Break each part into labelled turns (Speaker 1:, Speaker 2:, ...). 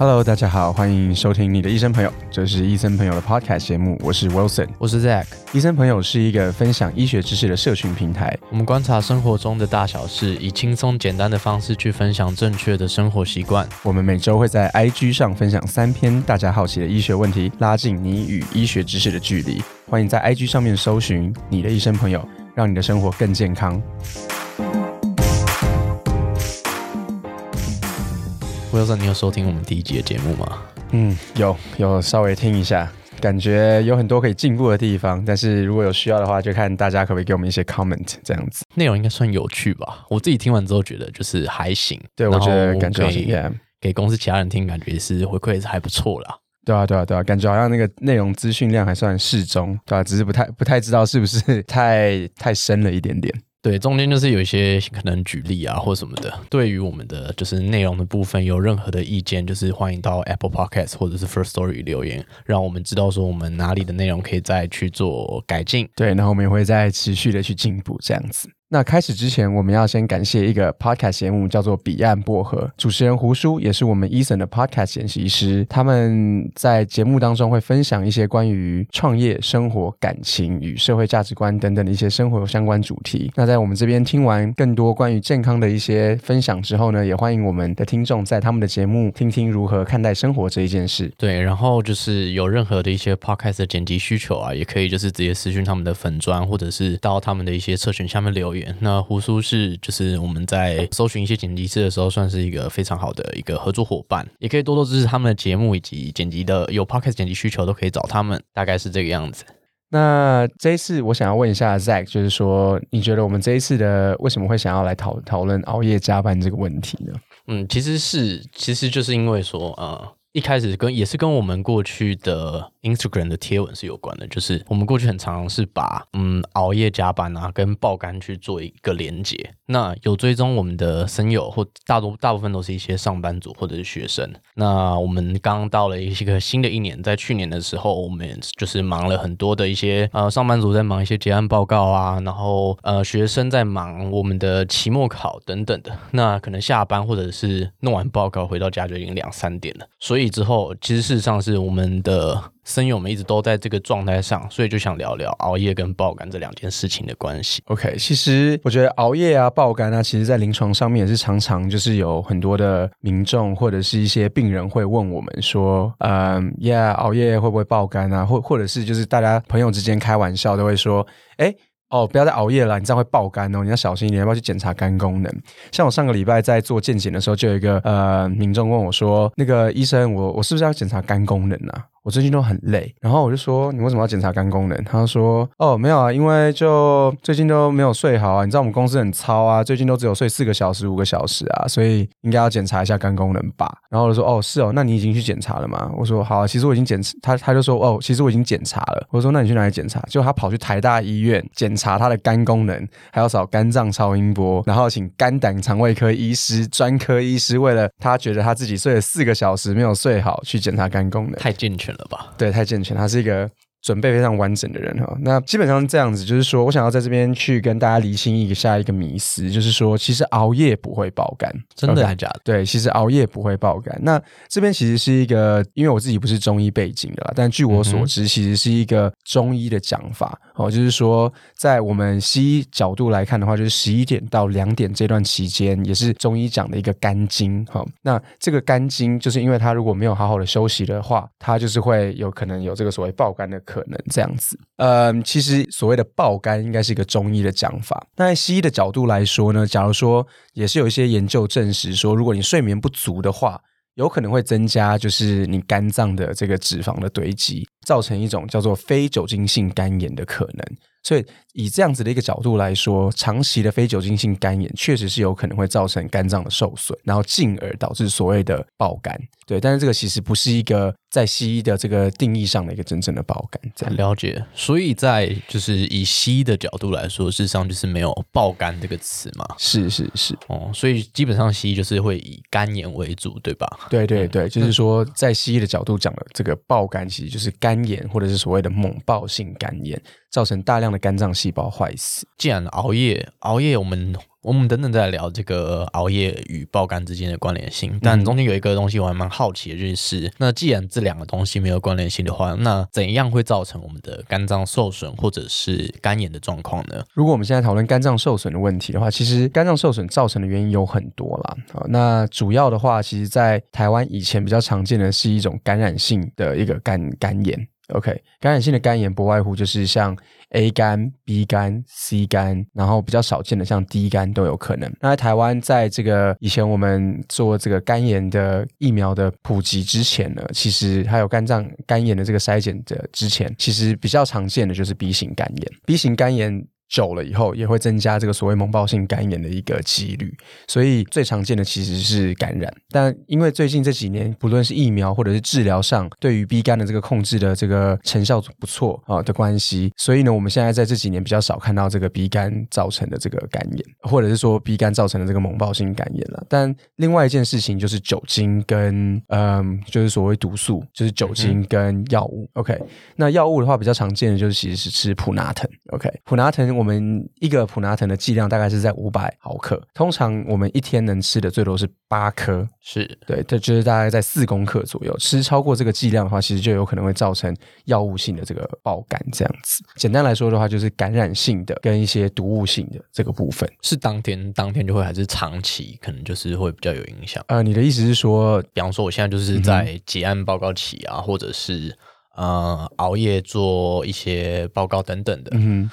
Speaker 1: Hello，大家好，欢迎收听你的医生朋友，这是医生朋友的 Podcast 节目，我是 Wilson，
Speaker 2: 我是 Zack。
Speaker 1: 医生朋友是一个分享医学知识的社群平台，
Speaker 2: 我们观察生活中的大小事，以轻松简单的方式去分享正确的生活习惯。
Speaker 1: 我们每周会在 IG 上分享三篇大家好奇的医学问题，拉近你与医学知识的距离。欢迎在 IG 上面搜寻你的医生朋友，让你的生活更健康。
Speaker 2: Wilson，你有收听我们第一集的节目吗？
Speaker 1: 嗯，有有稍微听一下，感觉有很多可以进步的地方。但是如果有需要的话，就看大家可不可以给我们一些 comment 这样子。
Speaker 2: 内容应该算有趣吧？我自己听完之后觉得就是还行。
Speaker 1: 对，我觉得感觉
Speaker 2: 给给公司其他人听，感觉是回馈是还不错啦。
Speaker 1: 对啊，对啊，对啊，感觉好像那个内容资讯量还算适中，对啊？只是不太不太知道是不是太太深了一点点。
Speaker 2: 对，中间就是有一些可能举例啊，或什么的。对于我们的就是内容的部分，有任何的意见，就是欢迎到 Apple Podcast 或者是 First Story 留言，让我们知道说我们哪里的内容可以再去做改进。
Speaker 1: 对，然后我们也会再持续的去进步，这样子。那开始之前，我们要先感谢一个 podcast 节目，叫做《彼岸薄荷》。主持人胡叔也是我们 Eason 的 podcast 研习师。他们在节目当中会分享一些关于创业、生活、感情与社会价值观等等的一些生活相关主题。那在我们这边听完更多关于健康的一些分享之后呢，也欢迎我们的听众在他们的节目听听如何看待生活这一件事。
Speaker 2: 对，然后就是有任何的一些 podcast 剪辑需求啊，也可以就是直接私讯他们的粉砖，或者是到他们的一些社群下面留言。那胡叔是就是我们在搜寻一些剪辑师的时候，算是一个非常好的一个合作伙伴，也可以多多支持他们的节目以及剪辑的有 podcast 剪辑需求都可以找他们，大概是这个样子。
Speaker 1: 那这一次我想要问一下 Zack，就是说你觉得我们这一次的为什么会想要来讨讨论熬夜加班这个问题呢？
Speaker 2: 嗯，其实是其实就是因为说呃。一开始跟也是跟我们过去的 Instagram 的贴文是有关的，就是我们过去很常是把嗯熬夜加班啊跟爆肝去做一个连接。那有追踪我们的生友或大多大部分都是一些上班族或者是学生。那我们刚到了一个新的一年，在去年的时候，我们就是忙了很多的一些呃上班族在忙一些结案报告啊，然后呃学生在忙我们的期末考等等的。那可能下班或者是弄完报告回到家就已经两三点了，所以。所以之后，其实事实上是我们的声友们一直都在这个状态上，所以就想聊聊熬夜跟爆肝这两件事情的关系。
Speaker 1: OK，其实我觉得熬夜啊、爆肝啊，其实在临床上面也是常常就是有很多的民众或者是一些病人会问我们说，嗯，Yeah，熬夜会不会爆肝啊？或或者是就是大家朋友之间开玩笑都会说，哎。哦，不要再熬夜了，你这样会爆肝哦，你要小心一点，要不要去检查肝功能？像我上个礼拜在做健检的时候，就有一个呃民众问我说：“那个医生，我我是不是要检查肝功能啊？”我最近都很累，然后我就说你为什么要检查肝功能？他说哦没有啊，因为就最近都没有睡好啊。你知道我们公司很糙啊，最近都只有睡四个小时、五个小时啊，所以应该要检查一下肝功能吧。然后我说哦是哦，那你已经去检查了吗？我说好，其实我已经检他他就说哦，其实我已经检查了。我说那你去哪里检查？就他跑去台大医院检查他的肝功能，还要扫肝脏超音波，然后请肝胆肠胃科医师、专科医师为了他觉得他自己睡了四个小时没有睡好，去检查肝功能，
Speaker 2: 太健全。
Speaker 1: 对，太健全，他是一个。准备非常完整的人哈，那基本上这样子，就是说我想要在这边去跟大家厘清一个下一个迷思，就是说其实熬夜不会爆肝，
Speaker 2: 真的还假的？
Speaker 1: 对，其实熬夜不会爆肝。那这边其实是一个，因为我自己不是中医背景的啦，但据我所知，其实是一个中医的讲法哦，就是说在我们西医角度来看的话，就是十一点到两点这段期间，也是中医讲的一个肝经哈。那这个肝经就是因为它如果没有好好的休息的话，它就是会有可能有这个所谓爆肝的。可能这样子，嗯，其实所谓的爆肝应该是一个中医的讲法。那西医的角度来说呢，假如说也是有一些研究证实说，如果你睡眠不足的话，有可能会增加就是你肝脏的这个脂肪的堆积，造成一种叫做非酒精性肝炎的可能。所以以这样子的一个角度来说，长期的非酒精性肝炎确实是有可能会造成肝脏的受损，然后进而导致所谓的爆肝。对，但是这个其实不是一个在西医的这个定义上的一个真正的爆肝。这样
Speaker 2: 了解。所以在就是以西医的角度来说，事实上就是没有爆肝这个词嘛。
Speaker 1: 是是是。
Speaker 2: 哦，所以基本上西医就是会以肝炎为主，对吧？
Speaker 1: 对对对，就是说在西医的角度讲的这个爆肝，其实就是肝炎或者是所谓的猛爆性肝炎，造成大量的肝脏细胞坏死。
Speaker 2: 既然熬夜，熬夜我们我们等等再来聊这个熬夜与爆肝之间的关联性。但中间有一个东西我还蛮好奇的，就是那既然这两个东西没有关联性的话，那怎样会造成我们的肝脏受损或者是肝炎的状况呢？
Speaker 1: 如果我们现在讨论肝脏受损的问题的话，其实肝脏受损造成的原因有很多啦。啊，那主要的话，其实在台湾以前比较常见的是一种感染性的一个肝肝炎。OK，感染性的肝炎不外乎就是像 A 肝、B 肝、C 肝，然后比较少见的像 D 肝都有可能。那在台湾，在这个以前我们做这个肝炎的疫苗的普及之前呢，其实还有肝脏肝炎的这个筛检的之前，其实比较常见的就是 B 型肝炎。B 型肝炎。久了以后也会增加这个所谓脓包性肝炎的一个几率，所以最常见的其实是感染。但因为最近这几年，不论是疫苗或者是治疗上，对于 B 肝的这个控制的这个成效不错啊的关系，所以呢，我们现在在这几年比较少看到这个 B 肝造成的这个肝炎，或者是说 B 肝造成的这个脓包性肝炎了。但另外一件事情就是酒精跟嗯，就是所谓毒素，就是酒精跟药物。OK，那药物的话比较常见的就是其实是吃普拿疼。OK，普拿疼。我们一个普拿疼的剂量大概是在五百毫克，通常我们一天能吃的最多是八颗，
Speaker 2: 是
Speaker 1: 对，这就是大概在四公克左右。吃超过这个剂量的话，其实就有可能会造成药物性的这个爆感这样子。简单来说的话，就是感染性的跟一些毒物性的这个部分，
Speaker 2: 是当天当天就会还是长期可能就是会比较有影响。
Speaker 1: 呃，你的意思是说，
Speaker 2: 比方说我现在就是在结案报告期啊，或者是。呃，熬夜做一些报告等等的，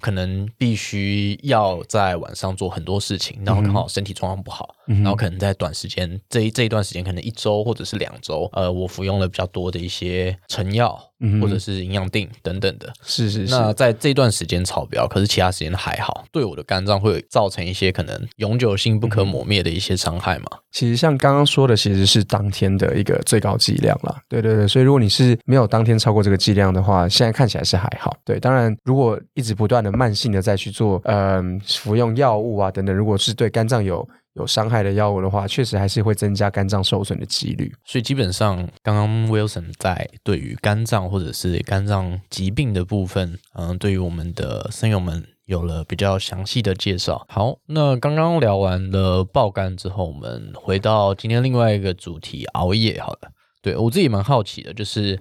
Speaker 2: 可能必须要在晚上做很多事情，然后刚好身体状况不好，然后可能在短时间这一这一段时间，可能一周或者是两周，呃，我服用了比较多的一些成药。或者是营养定等等的，
Speaker 1: 是是是。
Speaker 2: 那在这段时间超标，可是其他时间还好，对我的肝脏会造成一些可能永久性不可磨灭的一些伤害吗？
Speaker 1: 其实像刚刚说的，其实是当天的一个最高剂量啦。对对对，所以如果你是没有当天超过这个剂量的话，现在看起来是还好。对，当然如果一直不断的慢性的再去做，嗯，服用药物啊等等，如果是对肝脏有有伤害的药物的话，确实还是会增加肝脏受损的几率。
Speaker 2: 所以基本上，刚刚 Wilson 在对于肝脏或者是肝脏疾病的部分，嗯，对于我们的声友们有了比较详细的介绍。好，那刚刚聊完了爆肝之后，我们回到今天另外一个主题——熬夜。好了，对我自己蛮好奇的，就是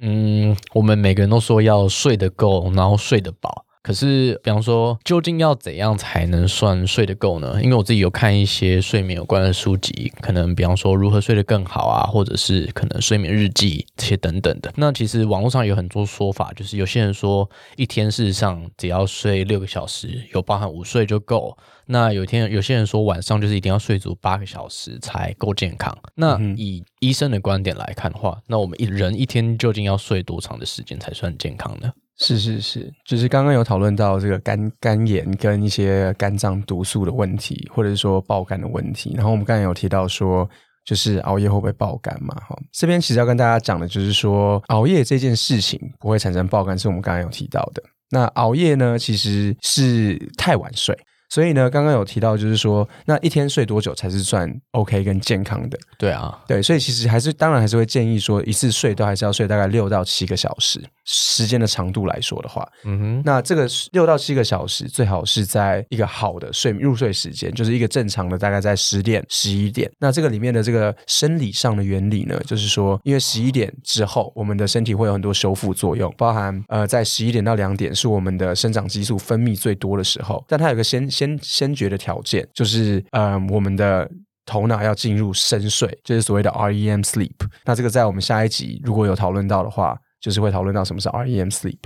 Speaker 2: 嗯，我们每个人都说要睡得够，然后睡得饱。可是，比方说，究竟要怎样才能算睡得够呢？因为我自己有看一些睡眠有关的书籍，可能比方说如何睡得更好啊，或者是可能睡眠日记这些等等的。那其实网络上有很多说法，就是有些人说一天事实上只要睡六个小时，有包含午睡就够。那有天有些人说晚上就是一定要睡足八个小时才够健康。那以医生的观点来看的话，那我们一人一天究竟要睡多长的时间才算健康呢？
Speaker 1: 是是是，就是刚刚有讨论到这个肝肝炎跟一些肝脏毒素的问题，或者是说爆肝的问题。然后我们刚才有提到说，就是熬夜会不会爆肝嘛？哈，这边其实要跟大家讲的就是说，熬夜这件事情不会产生爆肝，是我们刚刚有提到的。那熬夜呢，其实是太晚睡。所以呢，刚刚有提到，就是说，那一天睡多久才是算 OK 跟健康的？
Speaker 2: 对啊，
Speaker 1: 对，所以其实还是当然还是会建议说，一次睡都还是要睡大概六到七个小时。时间的长度来说的话，嗯哼，那这个六到七个小时最好是在一个好的睡入睡时间，就是一个正常的大概在十点十一点。那这个里面的这个生理上的原理呢，就是说，因为十一点之后，我们的身体会有很多修复作用，包含呃，在十一点到两点是我们的生长激素分泌最多的时候，但它有个先先先决的条件，就是嗯，我们的头脑要进入深睡，就是所谓的 REM sleep。那这个在我们下一集如果有讨论到的话。就是会讨论到什么是 REM sleep，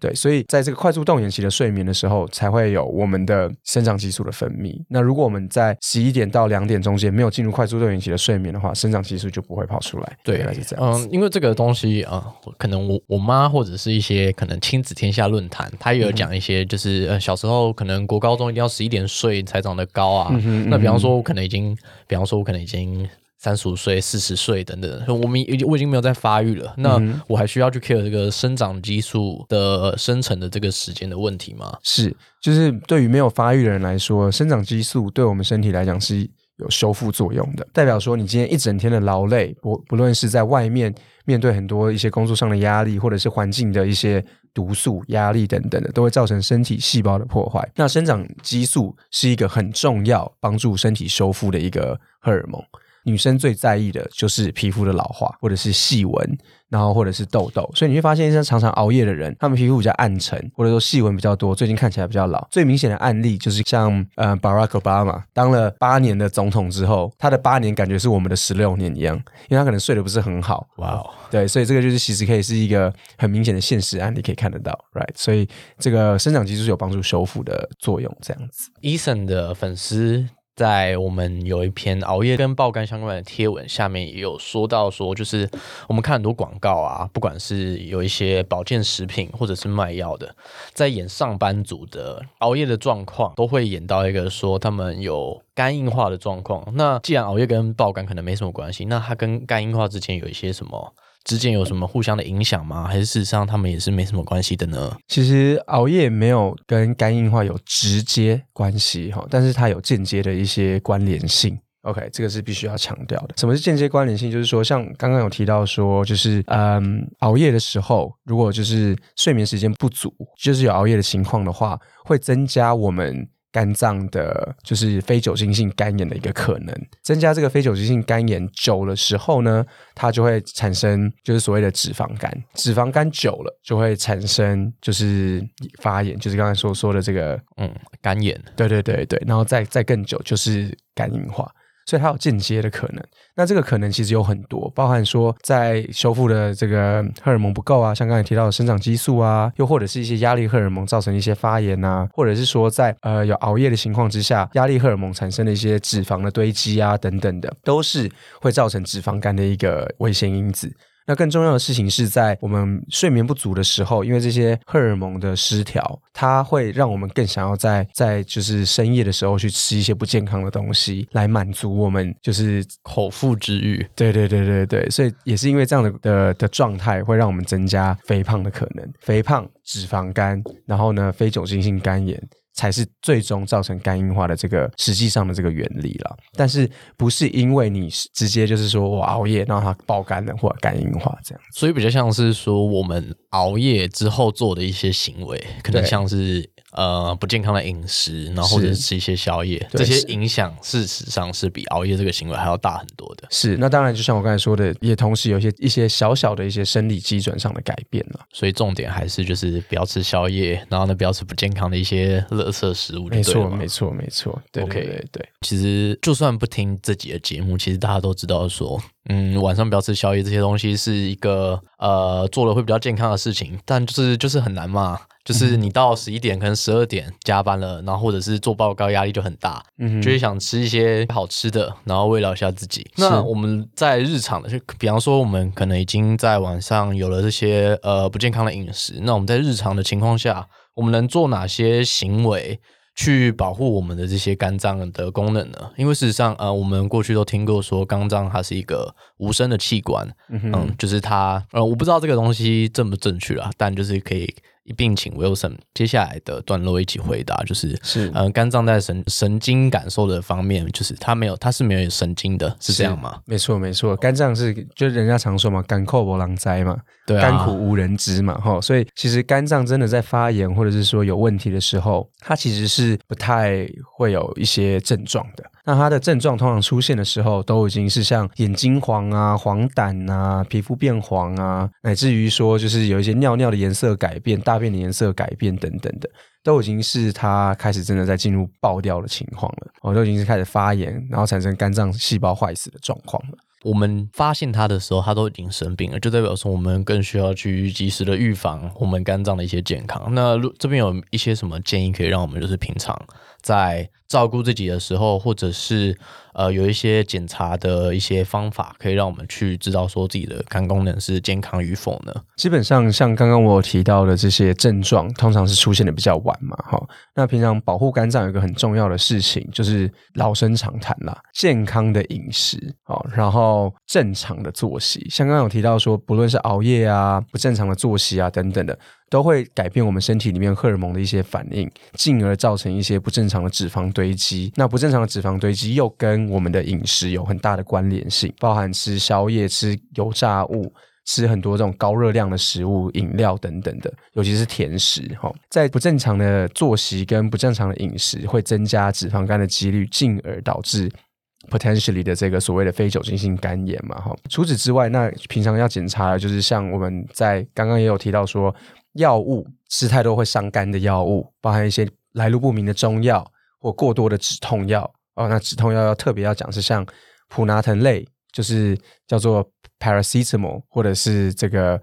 Speaker 1: 对，所以在这个快速动眼期的睡眠的时候，才会有我们的生长激素的分泌。那如果我们在十一点到两点中间没有进入快速动眼期的睡眠的话，生长激素就不会跑出来。
Speaker 2: 对，
Speaker 1: 是这样。嗯，
Speaker 2: 因为这个东西啊，可能我我妈或者是一些可能亲子天下论坛，他也有讲一些，就是呃小时候可能国高中一定要十一点睡才长得高啊。那比方说，我可能已经，比方说，我可能已经。三十五岁、四十岁等等，我们已经我已经没有在发育了，那我还需要去 care 这个生长激素的生成的这个时间的问题吗？
Speaker 1: 是，就是对于没有发育的人来说，生长激素对我们身体来讲是有修复作用的，代表说你今天一整天的劳累，不不论是在外面面对很多一些工作上的压力，或者是环境的一些。毒素、压力等等的，都会造成身体细胞的破坏。那生长激素是一个很重要帮助身体修复的一个荷尔蒙。女生最在意的就是皮肤的老化，或者是细纹，然后或者是痘痘。所以你会发现，一些常常熬夜的人，他们皮肤比较暗沉，或者说细纹比较多，最近看起来比较老。最明显的案例就是像呃，Barack Obama 当了八年的总统之后，他的八年感觉是我们的十六年一样，因为他可能睡得不是很好。哇哦，对，所以这个就是其实可以是一个很明显的现实案例，可以看得到，right？所以这个生长激素是有帮助修复的作用，这样子。
Speaker 2: Eason 的粉丝。在我们有一篇熬夜跟爆肝相关的贴文下面也有说到说，就是我们看很多广告啊，不管是有一些保健食品或者是卖药的，在演上班族的熬夜的状况，都会演到一个说他们有肝硬化的状况。那既然熬夜跟爆肝可能没什么关系，那它跟肝硬化之间有一些什么？之间有什么互相的影响吗？还是事实上他们也是没什么关系的呢？
Speaker 1: 其实熬夜没有跟肝硬化有直接关系哈，但是它有间接的一些关联性。OK，这个是必须要强调的。什么是间接关联性？就是说，像刚刚有提到说，就是嗯，熬夜的时候，如果就是睡眠时间不足，就是有熬夜的情况的话，会增加我们。肝脏的就是非酒精性肝炎的一个可能，增加这个非酒精性肝炎久了时候呢，它就会产生就是所谓的脂肪肝，脂肪肝久了就会产生就是发炎，就是刚才所说的这个
Speaker 2: 嗯肝炎，
Speaker 1: 对对对对，然后再再更久就是肝硬化。所以它有间接的可能，那这个可能其实有很多，包含说在修复的这个荷尔蒙不够啊，像刚才提到的生长激素啊，又或者是一些压力荷尔蒙造成一些发炎啊，或者是说在呃有熬夜的情况之下，压力荷尔蒙产生的一些脂肪的堆积啊等等的，都是会造成脂肪肝的一个危险因子。那更重要的事情是在我们睡眠不足的时候，因为这些荷尔蒙的失调，它会让我们更想要在在就是深夜的时候去吃一些不健康的东西，来满足我们就是
Speaker 2: 口腹之欲。
Speaker 1: 对对对对对，所以也是因为这样的的的状态，会让我们增加肥胖的可能，肥胖、脂肪肝，然后呢，非酒精性肝炎。才是最终造成肝硬化的这个实际上的这个原理了，但是不是因为你直接就是说我熬夜让它爆肝了或者肝硬化这样，
Speaker 2: 所以比较像是说我们熬夜之后做的一些行为，可能像是。呃，不健康的饮食，然后或者是吃一些宵夜，这些影响事实上是比熬夜这个行为还要大很多的。
Speaker 1: 是，那当然就像我刚才说的，也同时有一些一些小小的一些生理基准上的改变了。
Speaker 2: 所以重点还是就是不要吃宵夜，然后呢，不要吃不健康的一些垃圾食物。
Speaker 1: 没错，没错，没错。OK，对对。
Speaker 2: 其实就算不听这几个节目，其实大家都知道说。嗯，晚上不要吃宵夜，这些东西是一个呃做了会比较健康的事情，但就是就是很难嘛。就是你到十一点，可能十二点加班了，然后或者是做报告压力就很大，嗯，就会想吃一些好吃的，然后慰劳一下自己。那我们在日常的，就比方说我们可能已经在晚上有了这些呃不健康的饮食，那我们在日常的情况下，我们能做哪些行为？去保护我们的这些肝脏的功能呢？因为事实上，呃，我们过去都听过说肝脏它是一个无声的器官，嗯，就是它，呃，我不知道这个东西正不正确啊，但就是可以。一并请 Wilson 接下来的段落一起回答，就是是。呃肝脏在神神经感受的方面，就是它没有它是没有神经的，是这样吗？
Speaker 1: 没错没错，肝脏是就人家常说嘛，肝扣无狼灾嘛，
Speaker 2: 对，
Speaker 1: 甘苦无人知嘛，哈，所以其实肝脏真的在发炎或者是说有问题的时候，它其实是不太会有一些症状的。那它的症状通常出现的时候，都已经是像眼睛黄啊、黄疸啊、皮肤变黄啊，乃至于说就是有一些尿尿的颜色改变、大便的颜色改变等等的，都已经是它开始真的在进入爆掉的情况了。哦，都已经是开始发炎，然后产生肝脏细胞坏死的状况了。
Speaker 2: 我们发现它的时候，它都已经生病了，就代表说我们更需要去及时的预防我们肝脏的一些健康。那这边有一些什么建议可以让我们就是平常？在照顾自己的时候，或者是呃有一些检查的一些方法，可以让我们去知道说自己的肝功能是健康与否呢？
Speaker 1: 基本上像刚刚我有提到的这些症状，通常是出现的比较晚嘛，哈。那平常保护肝脏有一个很重要的事情，就是老生常谈啦，健康的饮食好，然后正常的作息。像刚刚有提到说，不论是熬夜啊、不正常的作息啊等等的。都会改变我们身体里面荷尔蒙的一些反应，进而造成一些不正常的脂肪堆积。那不正常的脂肪堆积又跟我们的饮食有很大的关联性，包含吃宵夜、吃油炸物、吃很多这种高热量的食物、饮料等等的，尤其是甜食哈，在不正常的作息跟不正常的饮食，会增加脂肪肝的几率，进而导致 potentially 的这个所谓的非酒精性肝炎嘛哈。除此之外，那平常要检查的就是像我们在刚刚也有提到说，药物吃太多会伤肝的药物，包含一些来路不明的中药或过多的止痛药哦。那止痛药要特别要讲是像普拿疼类，就是叫做。paracetamol 或者是这个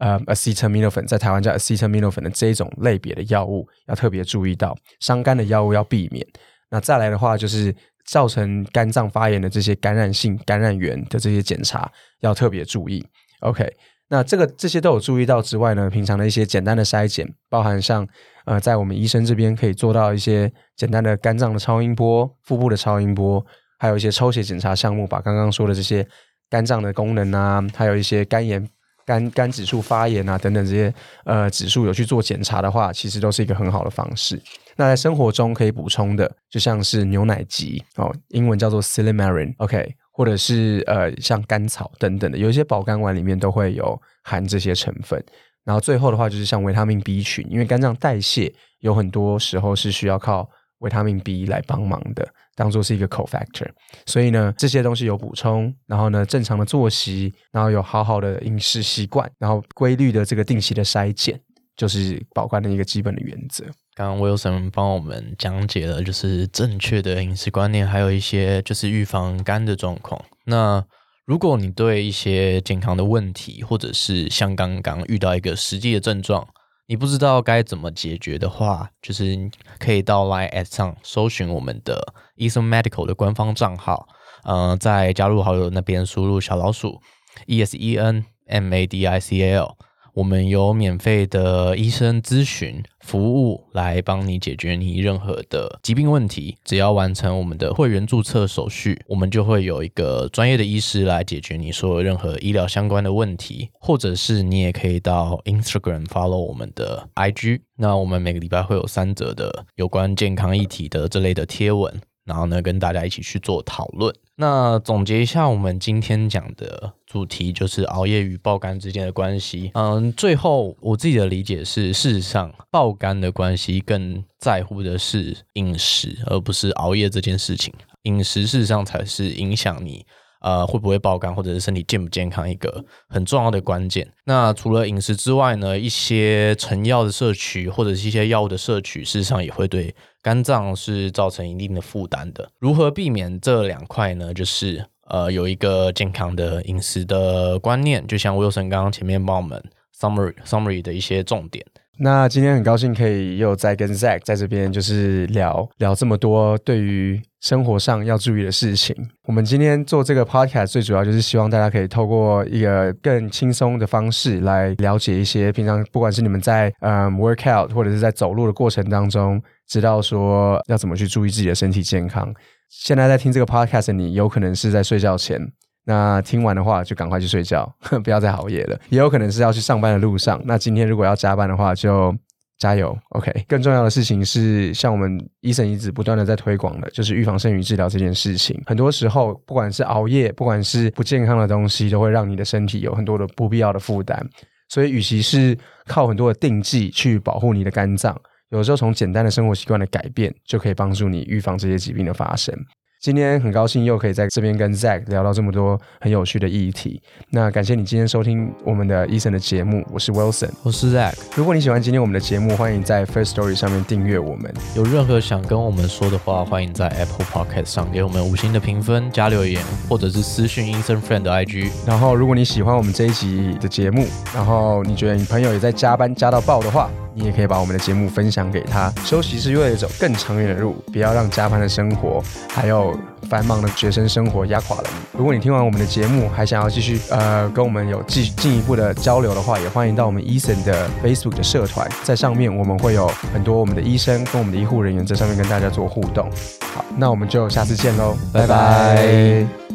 Speaker 1: 呃 acetaminophen，在台湾叫 acetaminophen 的这一种类别的药物，要特别注意到伤肝的药物要避免。那再来的话，就是造成肝脏发炎的这些感染性感染源的这些检查要特别注意。OK，那这个这些都有注意到之外呢，平常的一些简单的筛检，包含像呃在我们医生这边可以做到一些简单的肝脏的超音波、腹部的超音波，还有一些抽血检查项目，把刚刚说的这些。肝脏的功能啊，还有一些肝炎、肝肝指数发炎啊等等这些呃指数有去做检查的话，其实都是一个很好的方式。那在生活中可以补充的，就像是牛奶基哦，英文叫做 Silymarin，OK，或者是呃像甘草等等的，有一些保肝丸里面都会有含这些成分。然后最后的话就是像维他命 B 群，因为肝脏代谢有很多时候是需要靠维他命 B 来帮忙的。当做是一个 cofactor，所以呢，这些东西有补充，然后呢，正常的作息，然后有好好的饮食习惯，然后规律的这个定期的筛检，就是保肝的一个基本的原则。
Speaker 2: 刚刚 Wilson 帮我们讲解了，就是正确的饮食观念，还有一些就是预防肝的状况。那如果你对一些健康的问题，或者是像刚刚遇到一个实际的症状，你不知道该怎么解决的话，就是可以到 Line at 上搜寻我们的 Eason Medical 的官方账号，呃，在加入好友那边输入小老鼠 E S E N M A D I C A L。我们有免费的医生咨询服务来帮你解决你任何的疾病问题，只要完成我们的会员注册手续，我们就会有一个专业的医师来解决你说任何医疗相关的问题，或者是你也可以到 Instagram follow 我们的 IG，那我们每个礼拜会有三则的有关健康议题的这类的贴文。然后呢，跟大家一起去做讨论。那总结一下，我们今天讲的主题就是熬夜与爆肝之间的关系。嗯，最后我自己的理解是，事实上爆肝的关系更在乎的是饮食，而不是熬夜这件事情。饮食事实上才是影响你。呃，会不会爆肝，或者是身体健不健康，一个很重要的关键。那除了饮食之外呢，一些成药的摄取，或者是一些药物的摄取，事实上也会对肝脏是造成一定的负担的。如何避免这两块呢？就是呃，有一个健康的饮食的观念，就像 Wilson 刚刚前面帮我们 summary summary 的一些重点。
Speaker 1: 那今天很高兴可以又再跟 Zack 在这边就是聊聊这么多对于生活上要注意的事情。我们今天做这个 podcast 最主要就是希望大家可以透过一个更轻松的方式来了解一些平常不管是你们在嗯 workout 或者是在走路的过程当中，知道说要怎么去注意自己的身体健康。现在在听这个 podcast，你有可能是在睡觉前。那听完的话，就赶快去睡觉，不要再熬夜了。也有可能是要去上班的路上。那今天如果要加班的话，就加油，OK。更重要的事情是，像我们医生一直不断的在推广的，就是预防胜于治疗这件事情。很多时候，不管是熬夜，不管是不健康的东西，都会让你的身体有很多的不必要的负担。所以，与其是靠很多的定剂去保护你的肝脏，有时候从简单的生活习惯的改变，就可以帮助你预防这些疾病的发生。今天很高兴又可以在这边跟 Zack 聊到这么多很有趣的议题。那感谢你今天收听我们的 Eason 的节目，我是 Wilson，
Speaker 2: 我是 Zack。
Speaker 1: 如果你喜欢今天我们的节目，欢迎在 First Story 上面订阅我们。
Speaker 2: 有任何想跟我们说的话，欢迎在 Apple Podcast 上给我们五星的评分加留言，或者是私讯 Eason Friend 的 IG。
Speaker 1: 然后，如果你喜欢我们这一集的节目，然后你觉得你朋友也在加班加到爆的话，你也可以把我们的节目分享给他。休息是为了走更长远的路，不要让加班的生活还有繁忙的学生生活压垮了你。如果你听完我们的节目，还想要继续呃跟我们有进进一步的交流的话，也欢迎到我们医生的 Facebook 的社团，在上面我们会有很多我们的医生跟我们的医护人员在上面跟大家做互动。好，那我们就下次见喽，拜拜。